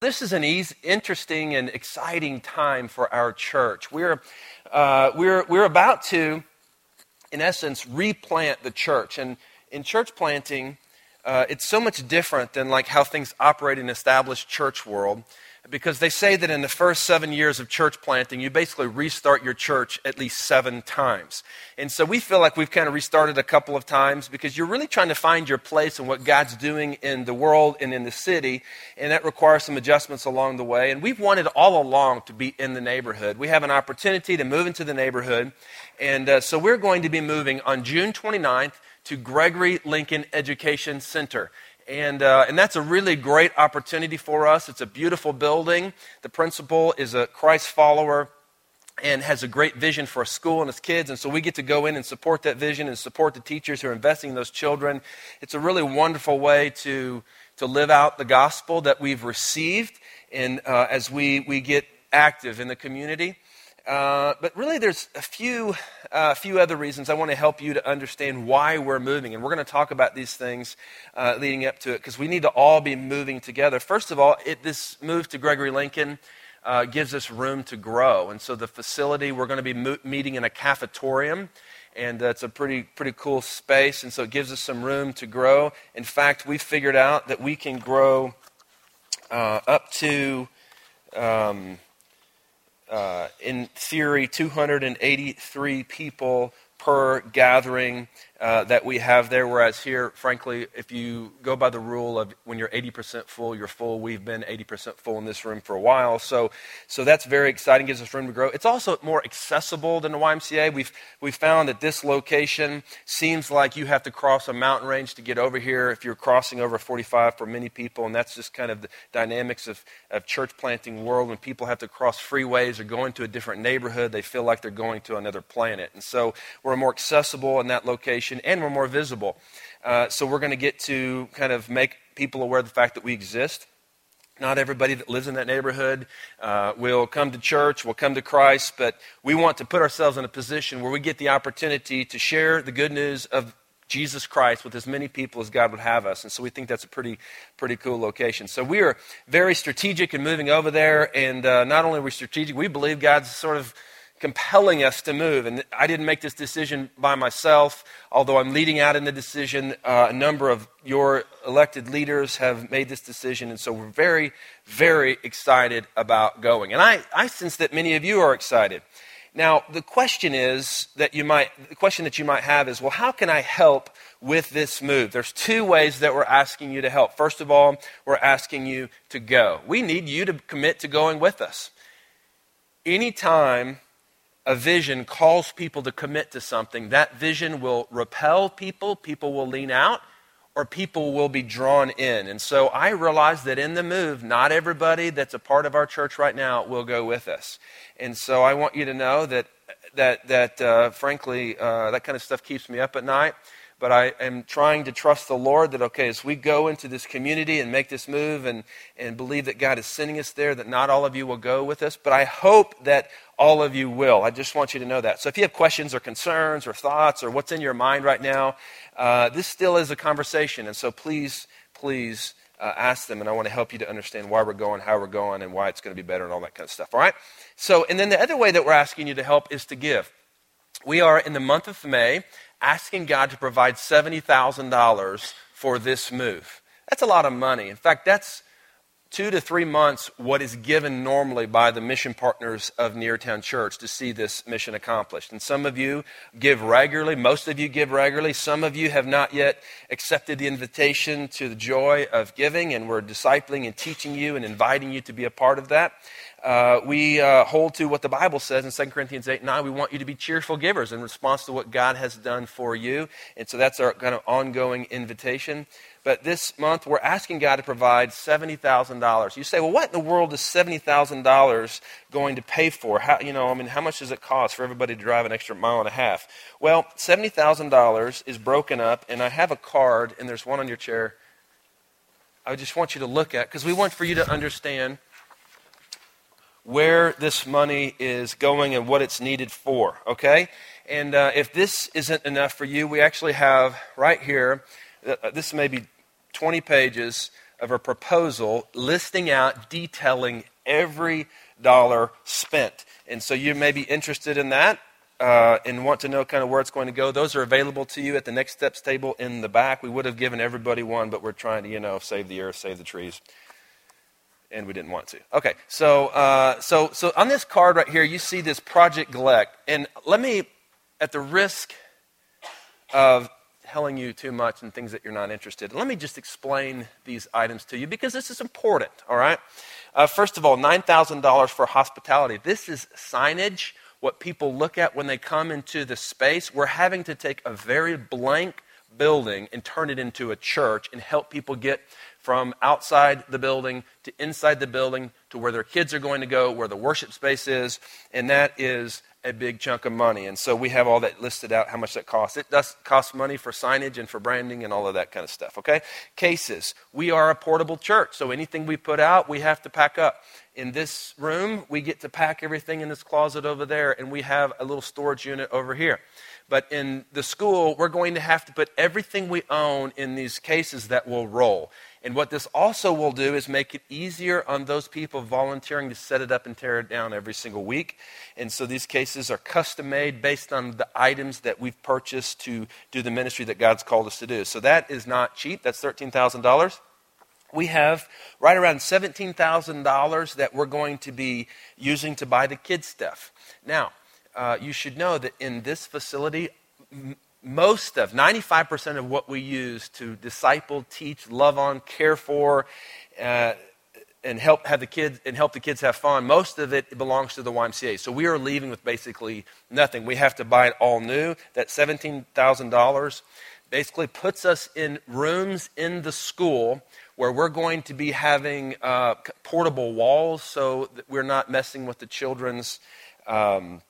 This is an easy, interesting and exciting time for our church. We're, uh, we're, we're about to, in essence, replant the church. And in church planting, uh, it's so much different than like how things operate in established church world because they say that in the first seven years of church planting, you basically restart your church at least seven times. And so we feel like we've kind of restarted a couple of times because you're really trying to find your place and what God's doing in the world and in the city. And that requires some adjustments along the way. And we've wanted all along to be in the neighborhood. We have an opportunity to move into the neighborhood. And uh, so we're going to be moving on June 29th to Gregory Lincoln Education Center. And, uh, and that's a really great opportunity for us. It's a beautiful building. The principal is a Christ follower and has a great vision for a school and his kids. And so we get to go in and support that vision and support the teachers who are investing in those children. It's a really wonderful way to, to live out the gospel that we've received and, uh, as we, we get active in the community. Uh, but really, there's a few, uh, few other reasons I want to help you to understand why we're moving. And we're going to talk about these things uh, leading up to it because we need to all be moving together. First of all, it, this move to Gregory Lincoln uh, gives us room to grow. And so the facility, we're going to be mo- meeting in a cafetorium. And it's a pretty, pretty cool space. And so it gives us some room to grow. In fact, we figured out that we can grow uh, up to. Um, uh, in theory, 283 people per gathering uh, that we have there. Whereas here, frankly, if you go by the rule of when you're 80% full, you're full. We've been 80% full in this room for a while. So, so that's very exciting, gives us room to grow. It's also more accessible than the YMCA. We've, we've found that this location seems like you have to cross a mountain range to get over here if you're crossing over 45 for many people. And that's just kind of the dynamics of, of church planting world. When people have to cross freeways or go into a different neighborhood, they feel like they're going to another planet. And so we're more accessible in that location and we're more visible. Uh, so we're going to get to kind of make people aware of the fact that we exist. Not everybody that lives in that neighborhood uh, will come to church, will come to Christ, but we want to put ourselves in a position where we get the opportunity to share the good news of Jesus Christ with as many people as God would have us. And so we think that's a pretty, pretty cool location. So we are very strategic in moving over there. And uh, not only are we strategic, we believe God's sort of compelling us to move. And I didn't make this decision by myself, although I'm leading out in the decision. Uh, a number of your elected leaders have made this decision, and so we're very, very excited about going. And I, I sense that many of you are excited. Now, the question is that you might, the question that you might have is, well, how can I help with this move? There's two ways that we're asking you to help. First of all, we're asking you to go. We need you to commit to going with us. Anytime a vision calls people to commit to something, that vision will repel people, people will lean out, or people will be drawn in. And so I realize that in the move, not everybody that's a part of our church right now will go with us. And so I want you to know that, that, that uh, frankly, uh, that kind of stuff keeps me up at night but I am trying to trust the Lord that, okay, as we go into this community and make this move and, and believe that God is sending us there, that not all of you will go with us, but I hope that all of you will. I just want you to know that. So if you have questions or concerns or thoughts or what's in your mind right now, uh, this still is a conversation. And so please, please uh, ask them. And I want to help you to understand why we're going, how we're going, and why it's going to be better and all that kind of stuff. All right? So, and then the other way that we're asking you to help is to give. We are in the month of May asking God to provide $70,000 for this move. That's a lot of money. In fact, that's two to three months what is given normally by the mission partners of Neartown Church to see this mission accomplished. And some of you give regularly, most of you give regularly, some of you have not yet accepted the invitation to the joy of giving, and we're discipling and teaching you and inviting you to be a part of that. Uh, we uh, hold to what the Bible says in 2 Corinthians 8 9. We want you to be cheerful givers in response to what God has done for you. And so that's our kind of ongoing invitation. But this month, we're asking God to provide $70,000. You say, well, what in the world is $70,000 going to pay for? How, you know, I mean, how much does it cost for everybody to drive an extra mile and a half? Well, $70,000 is broken up, and I have a card, and there's one on your chair. I just want you to look at, because we want for you to understand where this money is going and what it's needed for, okay? And uh, if this isn't enough for you, we actually have right here, uh, this may be 20 pages of a proposal listing out, detailing every dollar spent. And so you may be interested in that uh, and want to know kind of where it's going to go. Those are available to you at the next steps table in the back. We would have given everybody one, but we're trying to, you know, save the earth, save the trees. And we didn't want to. Okay, so, uh, so, so on this card right here, you see this Project Gelect. And let me, at the risk of telling you too much and things that you're not interested in. Let me just explain these items to you because this is important, all right? Uh, first of all, $9,000 for hospitality. This is signage, what people look at when they come into the space. We're having to take a very blank building and turn it into a church and help people get from outside the building to inside the building to where their kids are going to go, where the worship space is, and that is a big chunk of money. And so we have all that listed out, how much that costs. It does cost money for signage and for branding and all of that kind of stuff, okay? Cases. We are a portable church, so anything we put out, we have to pack up. In this room, we get to pack everything in this closet over there, and we have a little storage unit over here. But in the school, we're going to have to put everything we own in these cases that will roll. And what this also will do is make it easier on those people volunteering to set it up and tear it down every single week. And so these cases are custom made based on the items that we've purchased to do the ministry that God's called us to do. So that is not cheap. That's $13,000. We have right around $17,000 that we're going to be using to buy the kids' stuff. Now, uh, you should know that in this facility, most of, 95% of what we use to disciple, teach, love on, care for, uh, and help have the kids and help the kids have fun. Most of it belongs to the YMCA. So we are leaving with basically nothing. We have to buy it all new. That seventeen thousand dollars basically puts us in rooms in the school where we're going to be having uh, portable walls, so that we're not messing with the children's. Um,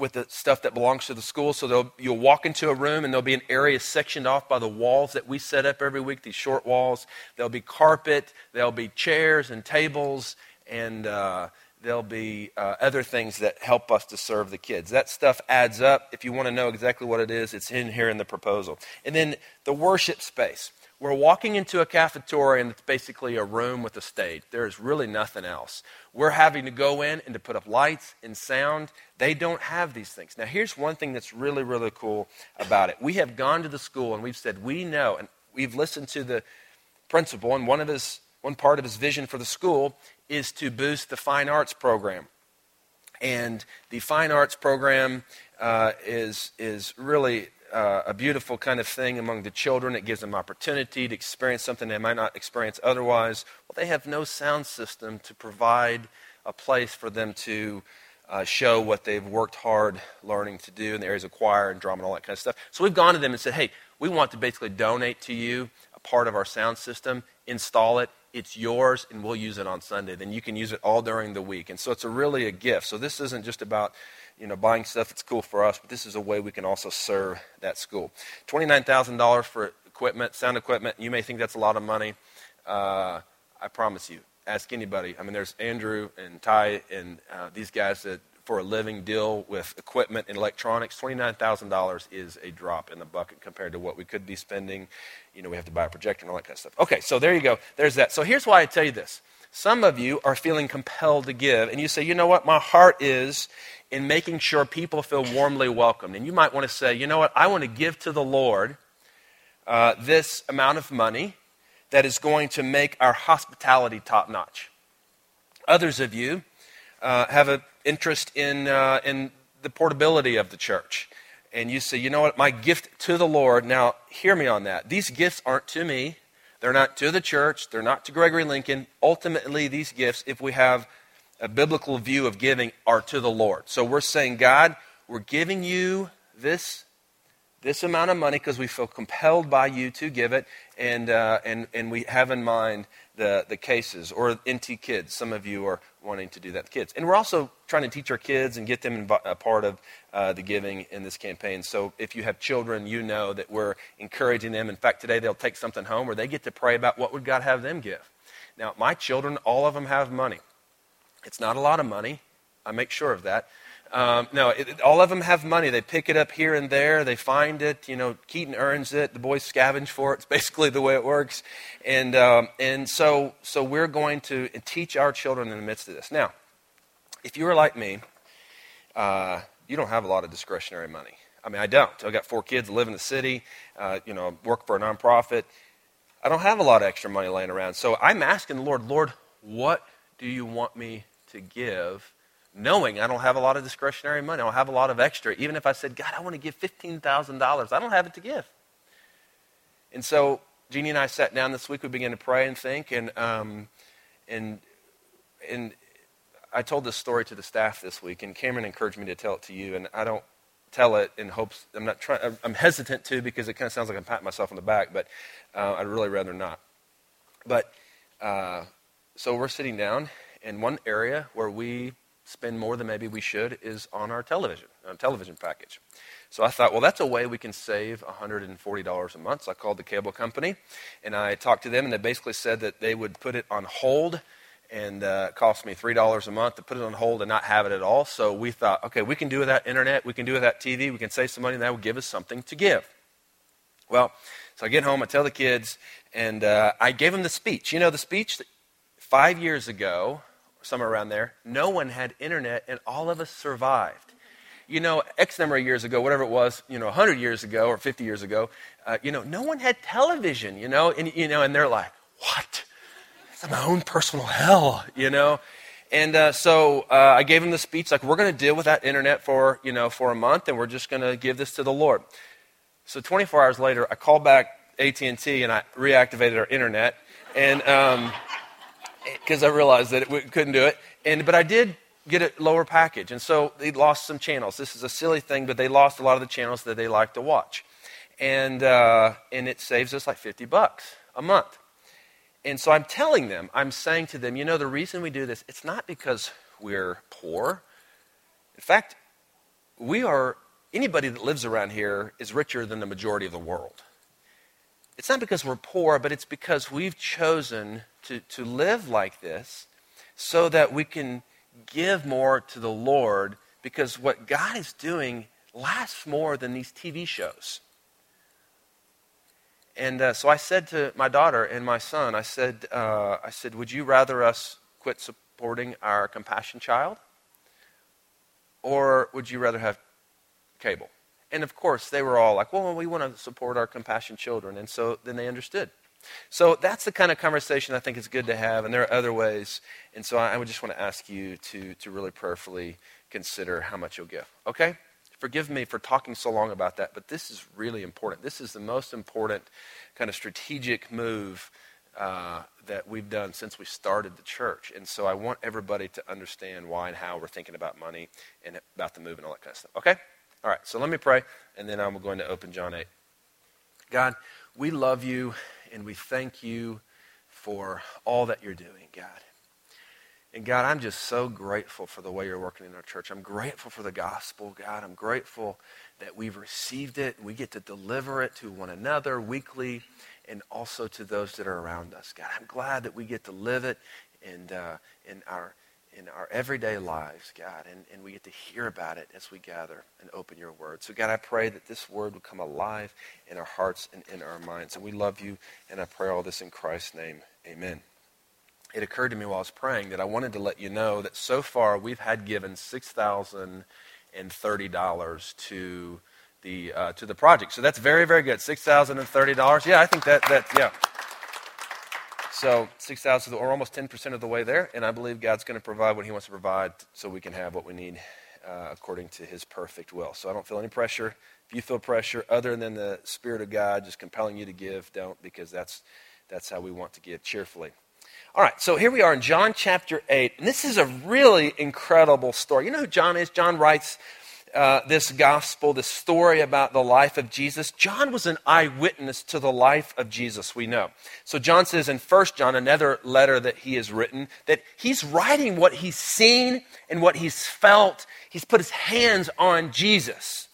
with the stuff that belongs to the school. So you'll walk into a room and there'll be an area sectioned off by the walls that we set up every week, these short walls. There'll be carpet, there'll be chairs and tables, and uh, there'll be uh, other things that help us to serve the kids. That stuff adds up. If you want to know exactly what it is, it's in here in the proposal. And then the worship space. We're walking into a cafeteria and it's basically a room with a stage. There's really nothing else. We're having to go in and to put up lights and sound. They don't have these things. Now, here's one thing that's really, really cool about it. We have gone to the school and we've said, we know, and we've listened to the principal, and one of his one part of his vision for the school is to boost the fine arts program. And the fine arts program uh, is, is really uh, a beautiful kind of thing among the children. It gives them opportunity to experience something they might not experience otherwise. Well, they have no sound system to provide a place for them to uh, show what they've worked hard learning to do in the areas of choir and drama and all that kind of stuff. So we've gone to them and said, hey, we want to basically donate to you a part of our sound system, install it. It's yours, and we'll use it on Sunday. Then you can use it all during the week. And so it's a really a gift. So this isn't just about you know, buying stuff that's cool for us, but this is a way we can also serve that school. $29,000 for equipment, sound equipment. You may think that's a lot of money. Uh, I promise you. Ask anybody. I mean, there's Andrew and Ty and uh, these guys that for a living deal with equipment and electronics. $29,000 is a drop in the bucket compared to what we could be spending. You know, we have to buy a projector and all that kind of stuff. Okay, so there you go. There's that. So here's why I tell you this. Some of you are feeling compelled to give, and you say, you know what, my heart is in making sure people feel warmly welcomed. And you might want to say, you know what, I want to give to the Lord uh, this amount of money that is going to make our hospitality top notch. Others of you uh, have an interest in, uh, in the portability of the church. And you say, you know what, my gift to the Lord. Now, hear me on that. These gifts aren't to me, they're not to the church, they're not to Gregory Lincoln. Ultimately, these gifts, if we have a biblical view of giving are to the Lord. So we're saying, God, we're giving you this this amount of money because we feel compelled by you to give it, and uh, and and we have in mind the the cases or NT kids. Some of you are wanting to do that, kids, and we're also trying to teach our kids and get them a part of uh, the giving in this campaign. So if you have children, you know that we're encouraging them. In fact, today they'll take something home where they get to pray about what would God have them give. Now, my children, all of them have money. It's not a lot of money. I make sure of that. Um, no, it, all of them have money. They pick it up here and there. They find it. You know, Keaton earns it. The boys scavenge for it. It's basically the way it works. And, um, and so, so we're going to teach our children in the midst of this. Now, if you are like me, uh, you don't have a lot of discretionary money. I mean, I don't. I've got four kids, live in the city, uh, you know, work for a nonprofit. I don't have a lot of extra money laying around. So I'm asking the Lord, Lord, what do you want me to give? Knowing I don't have a lot of discretionary money, I don't have a lot of extra. Even if I said, God, I want to give $15,000, I don't have it to give. And so Jeannie and I sat down this week. We began to pray and think, and um, and and I told this story to the staff this week, and Cameron encouraged me to tell it to you. And I don't tell it in hopes. I'm not trying. I'm hesitant to because it kind of sounds like I'm patting myself on the back, but uh, I'd really rather not. But uh, so we're sitting down, in one area where we spend more than maybe we should is on our television, on television package. So I thought, well, that's a way we can save $140 a month. So I called the cable company, and I talked to them, and they basically said that they would put it on hold and uh, it cost me $3 a month to put it on hold and not have it at all. So we thought, okay, we can do without internet, we can do without TV, we can save some money, and that will give us something to give. Well, so I get home, I tell the kids, and uh, I gave them the speech. You know, the speech that five years ago, somewhere around there, no one had internet, and all of us survived. You know, X number of years ago, whatever it was, you know, 100 years ago or 50 years ago, uh, you know, no one had television, you know, and, you know, and they're like, what? It's my own personal hell, you know. And uh, so uh, I gave him the speech, like, we're going to deal with that internet for, you know, for a month, and we're just going to give this to the Lord. So 24 hours later, I called back AT&T, and I reactivated our internet, and because I realized that it, we couldn't do it. And but I did get a lower package, and so they lost some channels. This is a silly thing, but they lost a lot of the channels that they like to watch, and uh, and it saves us like 50 bucks a month. And so I'm telling them, I'm saying to them, you know, the reason we do this, it's not because we're poor. In fact, we are, anybody that lives around here is richer than the majority of the world. It's not because we're poor, but it's because we've chosen to, to live like this so that we can give more to the Lord because what God is doing lasts more than these TV shows. And uh, so I said to my daughter and my son, I said, uh, I said, would you rather us quit supporting our compassion child? Or would you rather have cable? And of course, they were all like, well, we want to support our compassion children. And so then they understood. So that's the kind of conversation I think is good to have, and there are other ways. And so I would just want to ask you to, to really prayerfully consider how much you'll give. Okay? Forgive me for talking so long about that, but this is really important. This is the most important kind of strategic move uh, that we've done since we started the church. And so I want everybody to understand why and how we're thinking about money and about the move and all that kind of stuff. Okay? All right, so let me pray, and then I'm going to open John 8. God, we love you and we thank you for all that you're doing, God. And God, I'm just so grateful for the way you're working in our church. I'm grateful for the gospel, God. I'm grateful that we've received it we get to deliver it to one another weekly and also to those that are around us, God. I'm glad that we get to live it and uh, in our in our everyday lives, God, and, and we get to hear about it as we gather and open your word. So, God, I pray that this word would come alive in our hearts and in our minds. And we love you, and I pray all this in Christ's name. Amen it occurred to me while I was praying that I wanted to let you know that so far we've had given six thousand and thirty dollars to the uh, to the project. So that's very very good. Six thousand and thirty dollars. Yeah, I think that that yeah. So six thousand or almost ten percent of the way there, and I believe God's going to provide what He wants to provide, so we can have what we need uh, according to His perfect will. So I don't feel any pressure. If you feel pressure other than the Spirit of God just compelling you to give, don't because that's that's how we want to give cheerfully. All right, so here we are in John chapter 8, and this is a really incredible story. You know who John is? John writes uh, this gospel, this story about the life of Jesus. John was an eyewitness to the life of Jesus, we know. So John says in 1 John, another letter that he has written, that he's writing what he's seen and what he's felt. He's put his hands on Jesus.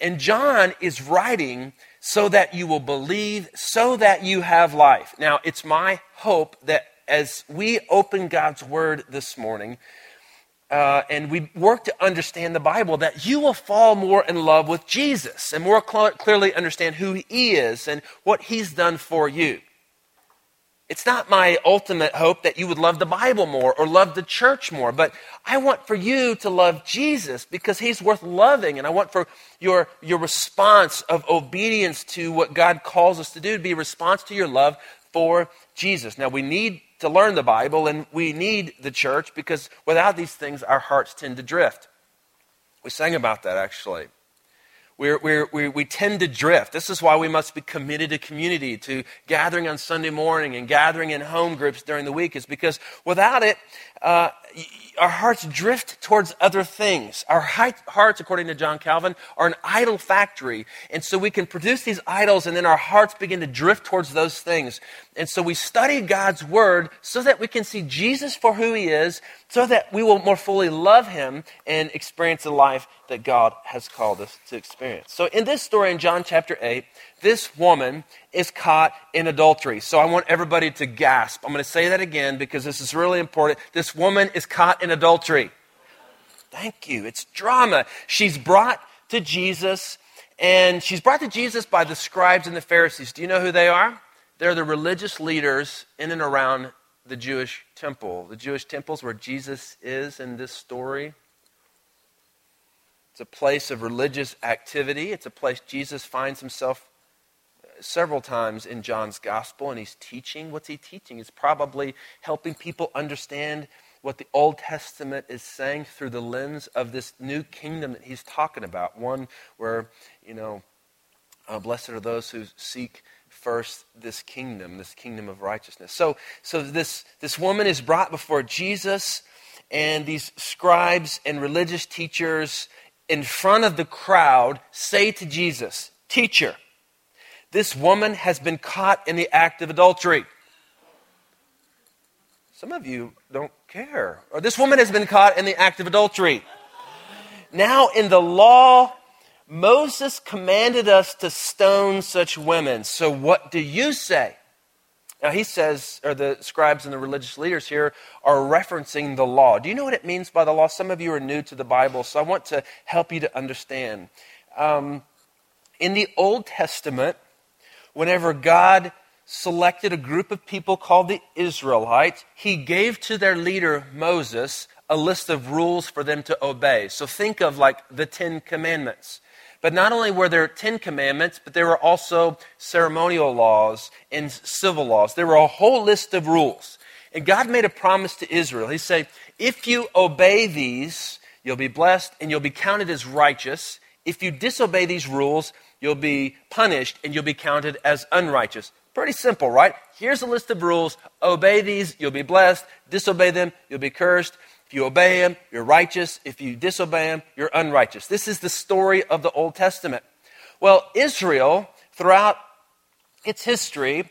And John is writing so that you will believe, so that you have life. Now, it's my hope that as we open God's Word this morning, uh, and we work to understand the Bible, that you will fall more in love with Jesus and more cl- clearly understand who He is and what He's done for you. It's not my ultimate hope that you would love the Bible more or love the church more, but I want for you to love Jesus because he's worth loving. And I want for your, your response of obedience to what God calls us to do to be a response to your love for Jesus. Now, we need to learn the Bible and we need the church because without these things, our hearts tend to drift. We sang about that actually. We're, we're, we we tend to drift. This is why we must be committed to community, to gathering on Sunday morning and gathering in home groups during the week, is because without it, uh, our hearts drift towards other things. Our hearts, according to John Calvin, are an idol factory. And so we can produce these idols, and then our hearts begin to drift towards those things. And so we study God's Word so that we can see Jesus for who He is, so that we will more fully love Him and experience the life that God has called us to experience. So in this story in John chapter 8, this woman is caught in adultery. So I want everybody to gasp. I'm going to say that again because this is really important. This woman is caught in adultery. Thank you. It's drama. She's brought to Jesus, and she's brought to Jesus by the scribes and the Pharisees. Do you know who they are? They're the religious leaders in and around the Jewish temple. The Jewish temples where Jesus is in this story. It's a place of religious activity. It's a place Jesus finds himself uh, several times in John's gospel, and he's teaching. What's he teaching? He's probably helping people understand what the Old Testament is saying through the lens of this new kingdom that he's talking about. One where, you know, uh, blessed are those who seek first this kingdom, this kingdom of righteousness. So, so this, this woman is brought before Jesus, and these scribes and religious teachers in front of the crowd say to Jesus, Teacher, this woman has been caught in the act of adultery. Some of you don't care. Or this woman has been caught in the act of adultery. Now, in the law, Moses commanded us to stone such women. So, what do you say? Now, he says, or the scribes and the religious leaders here are referencing the law. Do you know what it means by the law? Some of you are new to the Bible, so I want to help you to understand. Um, in the Old Testament, whenever God selected a group of people called the Israelites, he gave to their leader, Moses, a list of rules for them to obey. So think of like the Ten Commandments. But not only were there Ten Commandments, but there were also ceremonial laws and civil laws. There were a whole list of rules. And God made a promise to Israel. He said, if you obey these, you'll be blessed and you'll be counted as righteous. If you disobey these rules, you'll be punished and you'll be counted as unrighteous. Pretty simple, right? Here's a list of rules. Obey these, you'll be blessed. Disobey them, you'll be cursed. If you obey them, you're righteous. If you disobey them, you're unrighteous. This is the story of the Old Testament. Well, Israel, throughout its history,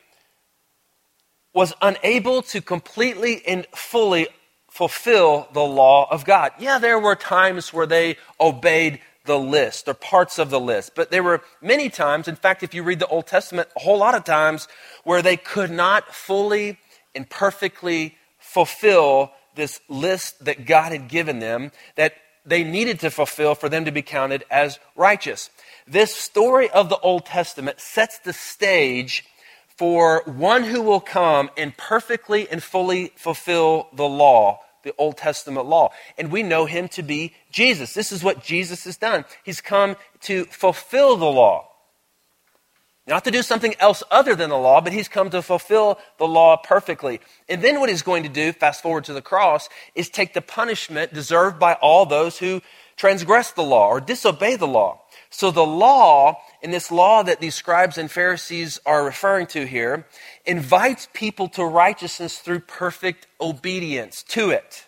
was unable to completely and fully fulfill the law of God. Yeah, there were times where they obeyed the list or parts of the list. But there were many times, in fact, if you read the Old Testament, a whole lot of times where they could not fully and perfectly fulfill this list that God had given them that they needed to fulfill for them to be counted as righteous. This story of the Old Testament sets the stage for one who will come and perfectly and fully fulfill the law the Old Testament law. And we know him to be Jesus. This is what Jesus has done. He's come to fulfill the law. Not to do something else other than the law, but he's come to fulfill the law perfectly. And then what he's going to do, fast forward to the cross, is take the punishment deserved by all those who transgress the law or disobey the law. So the law, in this law that these scribes and Pharisees are referring to here, invites people to righteousness through perfect obedience to it.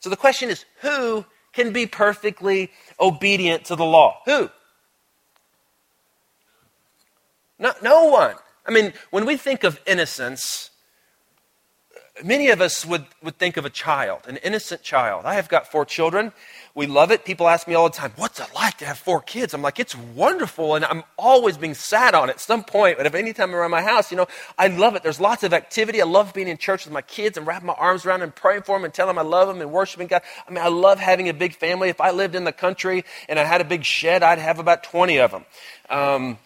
So the question is who can be perfectly obedient to the law? Who? No, no one. I mean, when we think of innocence, many of us would, would think of a child, an innocent child. I have got four children. We love it. People ask me all the time, what's it like to have four kids? I'm like, it's wonderful. And I'm always being sat on at some point. But if any time around my house, you know, I love it. There's lots of activity. I love being in church with my kids and wrapping my arms around them and praying for them and telling them I love them and worshiping God. I mean, I love having a big family. If I lived in the country and I had a big shed, I'd have about 20 of them. Um,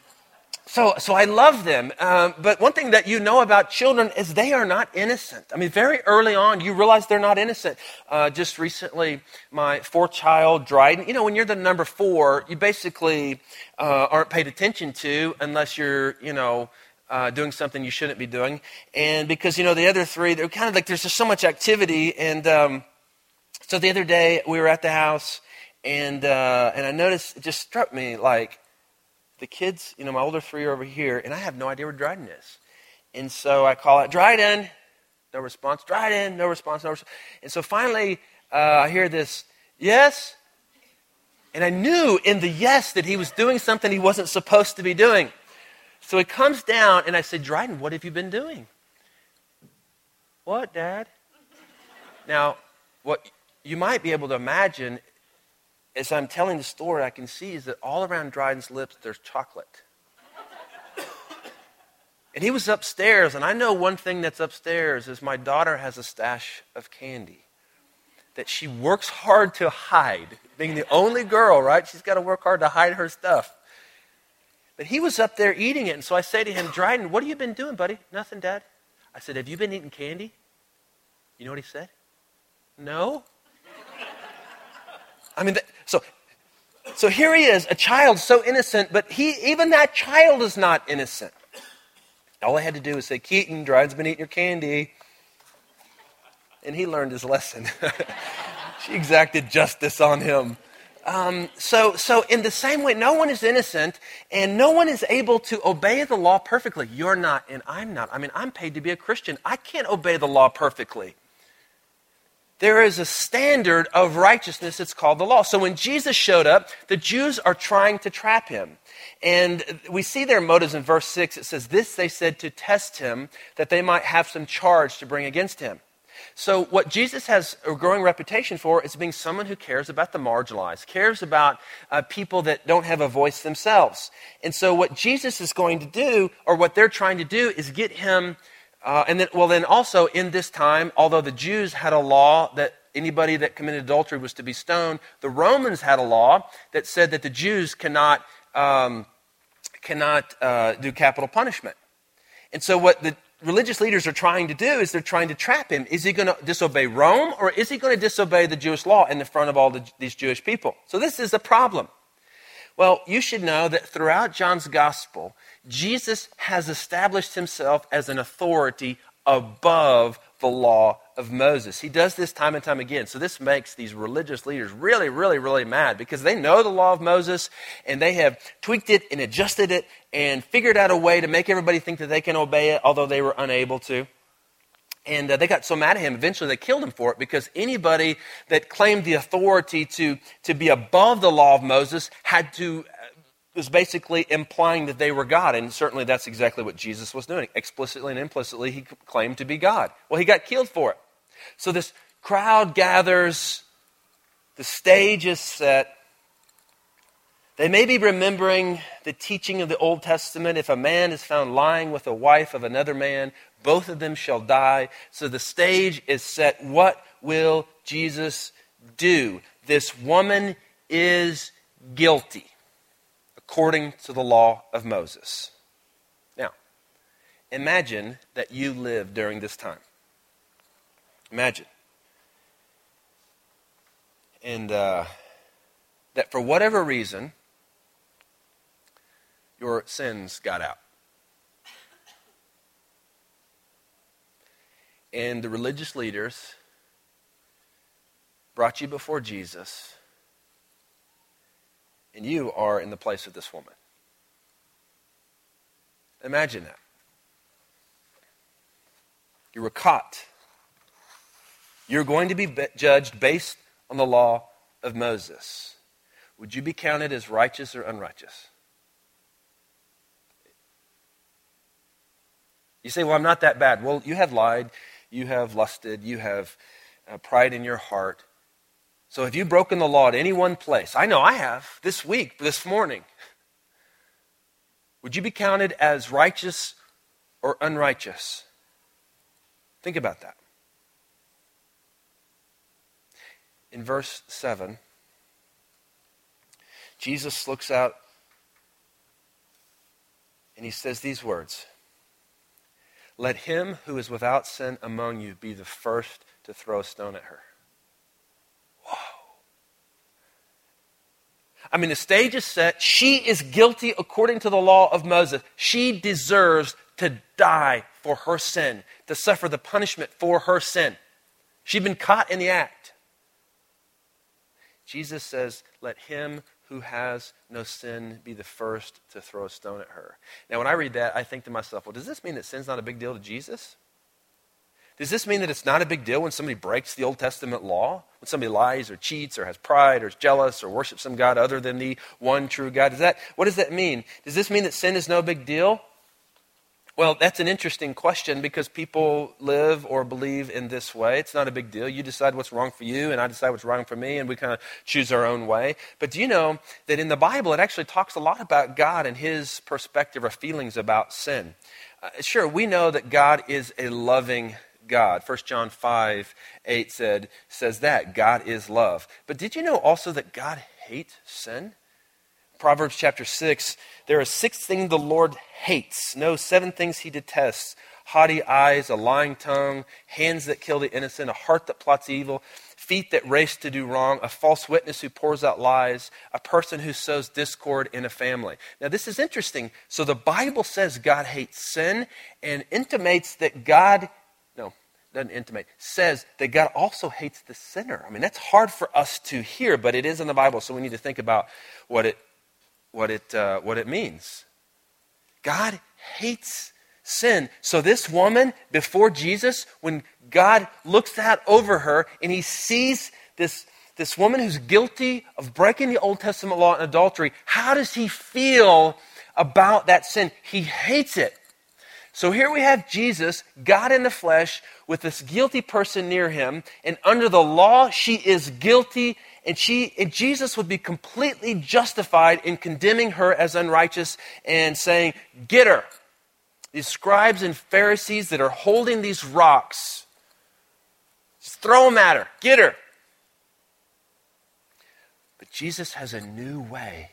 so, so I love them. Um, but one thing that you know about children is they are not innocent. I mean, very early on, you realize they're not innocent. Uh, just recently, my fourth child, Dryden, you know, when you're the number four, you basically uh, aren't paid attention to unless you're, you know, uh, doing something you shouldn't be doing. And because, you know, the other three, they're kind of like there's just so much activity. And um, so the other day, we were at the house, and, uh, and I noticed, it just struck me like, the kids, you know, my older three are over here, and I have no idea where Dryden is. And so I call out, Dryden, no response, Dryden, no response, no response. And so finally, uh, I hear this, yes. And I knew in the yes that he was doing something he wasn't supposed to be doing. So he comes down, and I said, Dryden, what have you been doing? What, Dad? Now, what you might be able to imagine as I'm telling the story, I can see is that all around Dryden's lips there's chocolate. and he was upstairs, and I know one thing that's upstairs is my daughter has a stash of candy that she works hard to hide. Being the only girl, right? She's got to work hard to hide her stuff. But he was up there eating it, and so I say to him, Dryden, what have you been doing, buddy? Nothing, Dad. I said, Have you been eating candy? You know what he said? No. I mean, so, so here he is, a child so innocent, but he, even that child is not innocent. All I had to do was say, Keaton, Dryden's been eating your candy. And he learned his lesson. she exacted justice on him. Um, so, so, in the same way, no one is innocent and no one is able to obey the law perfectly. You're not, and I'm not. I mean, I'm paid to be a Christian. I can't obey the law perfectly there is a standard of righteousness. It's called the law. So when Jesus showed up, the Jews are trying to trap him. And we see their motives in verse 6. It says, This they said to test him, that they might have some charge to bring against him. So, what Jesus has a growing reputation for is being someone who cares about the marginalized, cares about uh, people that don't have a voice themselves. And so, what Jesus is going to do, or what they're trying to do, is get him uh, and then, well, then also in this time, although the Jews had a law that anybody that committed adultery was to be stoned, the Romans had a law that said that the Jews cannot, um, cannot uh, do capital punishment. And so, what the religious leaders are trying to do is they're trying to trap him. Is he going to disobey Rome or is he going to disobey the Jewish law in the front of all the, these Jewish people? So, this is a problem. Well, you should know that throughout John's gospel, Jesus has established himself as an authority above the law of Moses. He does this time and time again. So this makes these religious leaders really, really, really mad because they know the law of Moses and they have tweaked it and adjusted it and figured out a way to make everybody think that they can obey it, although they were unable to. And uh, they got so mad at him, eventually they killed him for it because anybody that claimed the authority to, to be above the law of Moses had to was basically implying that they were God. And certainly that's exactly what Jesus was doing. Explicitly and implicitly, he claimed to be God. Well, he got killed for it. So this crowd gathers, the stage is set. They may be remembering the teaching of the Old Testament. If a man is found lying with a wife of another man, both of them shall die. So the stage is set. What will Jesus do? This woman is guilty according to the law of Moses. Now, imagine that you live during this time. Imagine. And uh, that for whatever reason, your sins got out. And the religious leaders brought you before Jesus and you are in the place of this woman. Imagine that. You were caught. You're going to be judged based on the law of Moses. Would you be counted as righteous or unrighteous? You say, Well, I'm not that bad. Well, you have lied. you have lusted, you have uh, pride in your heart. So have you broken the law at any one place? I know I have this week, this morning. Would you be counted as righteous or unrighteous? Think about that. In verse 7, Jesus looks out and he says these words Let him who is without sin among you be the first to throw a stone at her. I mean, the stage is set. She is guilty according to the law of Moses. She deserves to die for her sin, to suffer the punishment for her sin. She'd been caught in the act. Jesus says, Let him who has no sin be the first to throw a stone at her. Now, when I read that, I think to myself, well, does this mean that sin's not a big deal to Jesus? Does this mean that it's not a big deal when somebody breaks the Old Testament law? When somebody lies or cheats or has pride or is jealous or worships some God other than the one true God? Does that, what does that mean? Does this mean that sin is no big deal? Well, that's an interesting question because people live or believe in this way. It's not a big deal. You decide what's wrong for you, and I decide what's wrong for me, and we kind of choose our own way. But do you know that in the Bible, it actually talks a lot about God and his perspective or feelings about sin? Uh, sure, we know that God is a loving God. 1 John 5 8 said, says that God is love. But did you know also that God hates sin? Proverbs chapter 6 there are six things the Lord hates, no, seven things he detests haughty eyes, a lying tongue, hands that kill the innocent, a heart that plots evil, feet that race to do wrong, a false witness who pours out lies, a person who sows discord in a family. Now, this is interesting. So, the Bible says God hates sin and intimates that God, doesn't intimate, says that God also hates the sinner. I mean, that's hard for us to hear, but it is in the Bible, so we need to think about what it what it, uh, what it means. God hates sin. So, this woman before Jesus, when God looks out over her and he sees this, this woman who's guilty of breaking the Old Testament law and adultery, how does he feel about that sin? He hates it. So here we have Jesus, God in the flesh, with this guilty person near him, and under the law, she is guilty and she and Jesus would be completely justified in condemning her as unrighteous and saying, "Get her." These scribes and Pharisees that are holding these rocks, just throw them at her. Get her. But Jesus has a new way.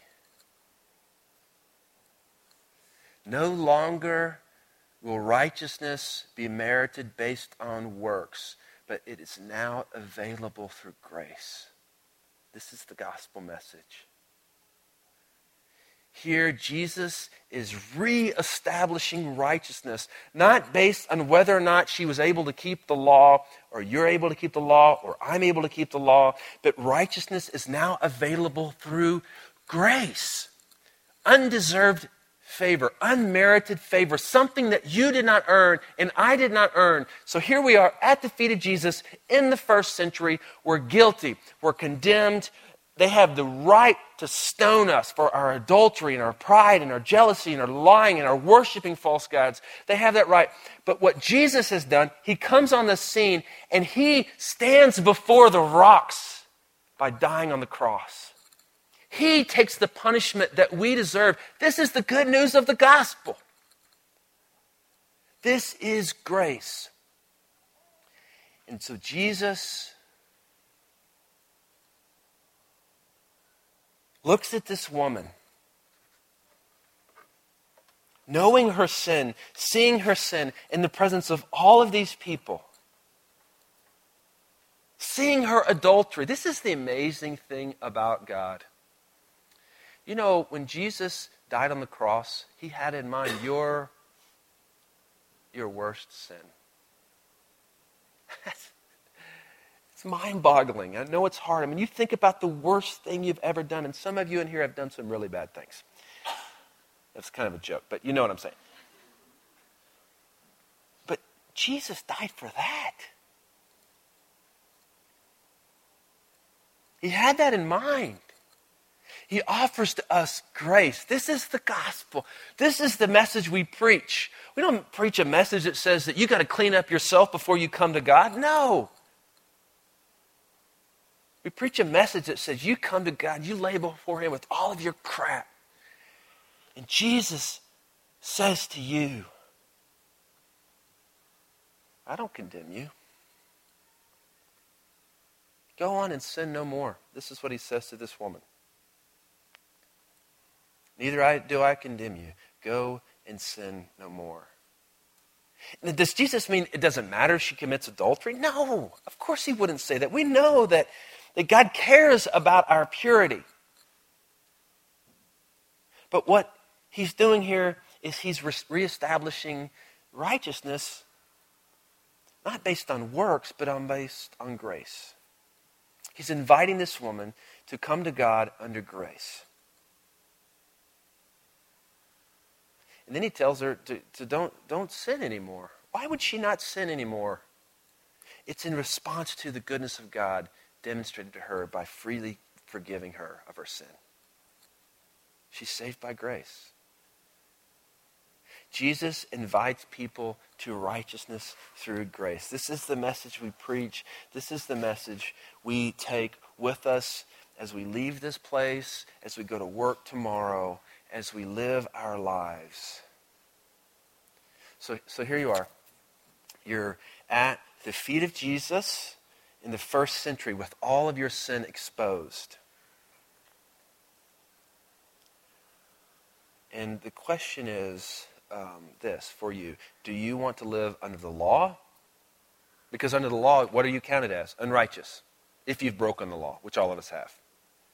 No longer will righteousness be merited based on works, but it is now available through grace. This is the gospel message. Here, Jesus is reestablishing righteousness, not based on whether or not she was able to keep the law, or you're able to keep the law, or I'm able to keep the law, but righteousness is now available through grace. Undeserved favor, unmerited favor, something that you did not earn and I did not earn. So here we are at the feet of Jesus in the first century. We're guilty, we're condemned. They have the right to stone us for our adultery and our pride and our jealousy and our lying and our worshiping false gods. They have that right. But what Jesus has done, he comes on the scene and he stands before the rocks by dying on the cross. He takes the punishment that we deserve. This is the good news of the gospel. This is grace. And so Jesus looks at this woman, knowing her sin, seeing her sin in the presence of all of these people, seeing her adultery. This is the amazing thing about God. You know, when Jesus died on the cross, he had in mind your, your worst sin. it's mind boggling. I know it's hard. I mean, you think about the worst thing you've ever done, and some of you in here have done some really bad things. That's kind of a joke, but you know what I'm saying. But Jesus died for that. He had that in mind. He offers to us grace. This is the gospel. This is the message we preach. We don't preach a message that says that you got to clean up yourself before you come to God. No. We preach a message that says you come to God, you lay before Him with all of your crap. And Jesus says to you, I don't condemn you. Go on and sin no more. This is what he says to this woman. Neither I, do I condemn you. Go and sin no more. does Jesus mean it doesn't matter if she commits adultery? No, of course he wouldn't say that. We know that, that God cares about our purity. But what he's doing here is he's re- reestablishing righteousness not based on works, but on based on grace. He's inviting this woman to come to God under grace. And then he tells her to, to don't, don't sin anymore. Why would she not sin anymore? It's in response to the goodness of God demonstrated to her by freely forgiving her of her sin. She's saved by grace. Jesus invites people to righteousness through grace. This is the message we preach. This is the message we take with us as we leave this place, as we go to work tomorrow, as we live our lives. So, so here you are. You're at the feet of Jesus in the first century with all of your sin exposed. And the question is um, this for you Do you want to live under the law? Because under the law, what are you counted as? Unrighteous. If you've broken the law, which all of us have.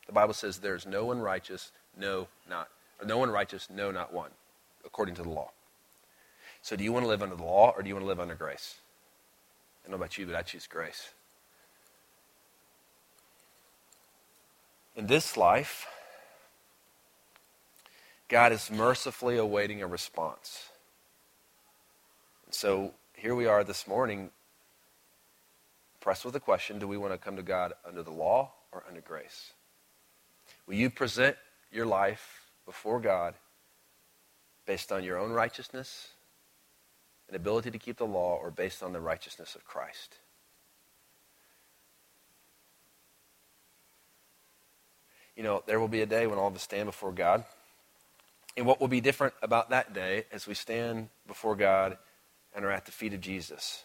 The Bible says there's no one righteous, no, not. Or no one righteous, no, not one, according to the law. So do you want to live under the law or do you want to live under grace? I don't know about you, but I choose grace. In this life, God is mercifully awaiting a response. And so here we are this morning, pressed with the question do we want to come to God under the law or under grace? Will you present your life before God based on your own righteousness and ability to keep the law or based on the righteousness of Christ? You know, there will be a day when all of us stand before God and what will be different about that day as we stand before God and are at the feet of Jesus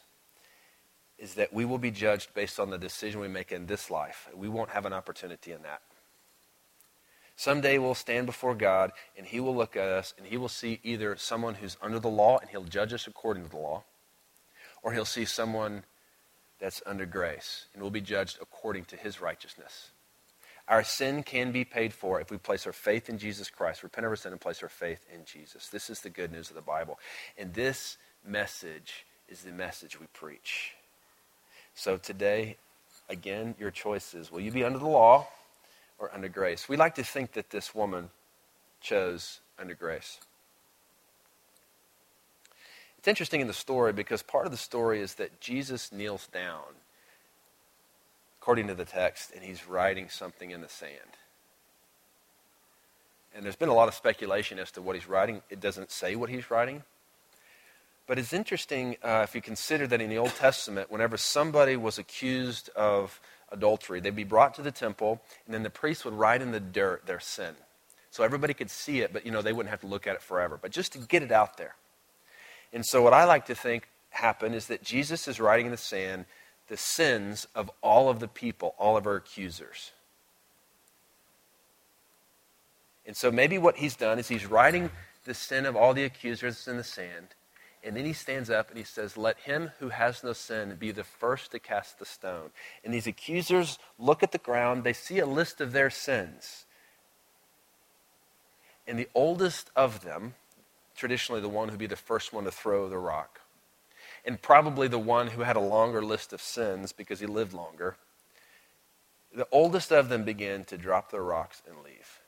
is that we will be judged based on the decision we make in this life. We won't have an opportunity in that. Someday we'll stand before God and He will look at us and He will see either someone who's under the law and He'll judge us according to the law, or He'll see someone that's under grace and will be judged according to His righteousness. Our sin can be paid for if we place our faith in Jesus Christ, repent of our sin, and place our faith in Jesus. This is the good news of the Bible. And this message is the message we preach. So today, again, your choice is will you be under the law or under grace? We like to think that this woman chose under grace. It's interesting in the story because part of the story is that Jesus kneels down according to the text, and he's writing something in the sand. And there's been a lot of speculation as to what he's writing. It doesn't say what he's writing. But it's interesting uh, if you consider that in the Old Testament, whenever somebody was accused of adultery, they'd be brought to the temple, and then the priest would write in the dirt their sin. So everybody could see it, but you know they wouldn't have to look at it forever. But just to get it out there. And so what I like to think happened is that Jesus is writing in the sand the sins of all of the people, all of our accusers. And so maybe what he's done is he's writing the sin of all the accusers in the sand. And then he stands up and he says, Let him who has no sin be the first to cast the stone. And these accusers look at the ground, they see a list of their sins. And the oldest of them, traditionally the one who'd be the first one to throw the rock, and probably the one who had a longer list of sins because he lived longer, the oldest of them began to drop their rocks and leave.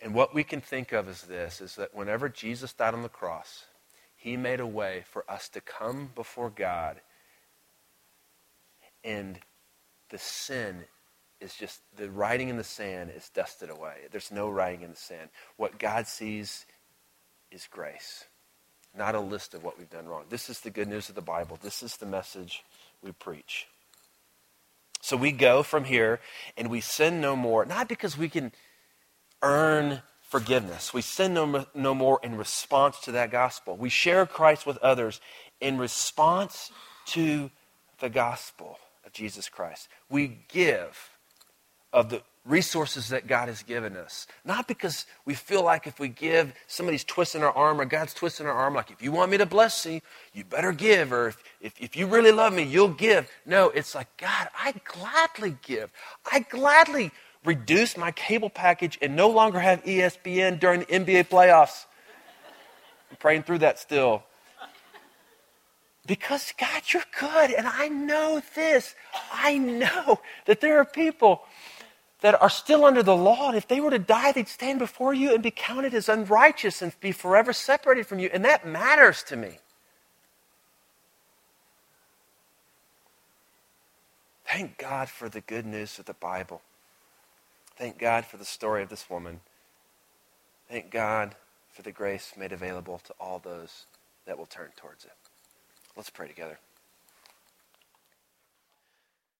And what we can think of is this is that whenever Jesus died on the cross, he made a way for us to come before God and the sin is just the writing in the sand is dusted away. There's no writing in the sand. What God sees is grace, not a list of what we've done wrong. This is the good news of the Bible. This is the message we preach. So we go from here and we sin no more, not because we can earn forgiveness. We sin no, no more in response to that gospel. We share Christ with others in response to the gospel of Jesus Christ. We give of the resources that God has given us. Not because we feel like if we give, somebody's twisting our arm or God's twisting our arm, like if you want me to bless you, you better give, or if, if, if you really love me, you'll give. No, it's like, God, I gladly give. I gladly reduce my cable package and no longer have ESPN during the NBA playoffs. I'm praying through that still. Because, God, you're good. And I know this. I know that there are people that are still under the law, and if they were to die, they'd stand before you and be counted as unrighteous and be forever separated from you. And that matters to me. Thank God for the good news of the Bible. Thank God for the story of this woman. Thank God for the grace made available to all those that will turn towards it. Let's pray together.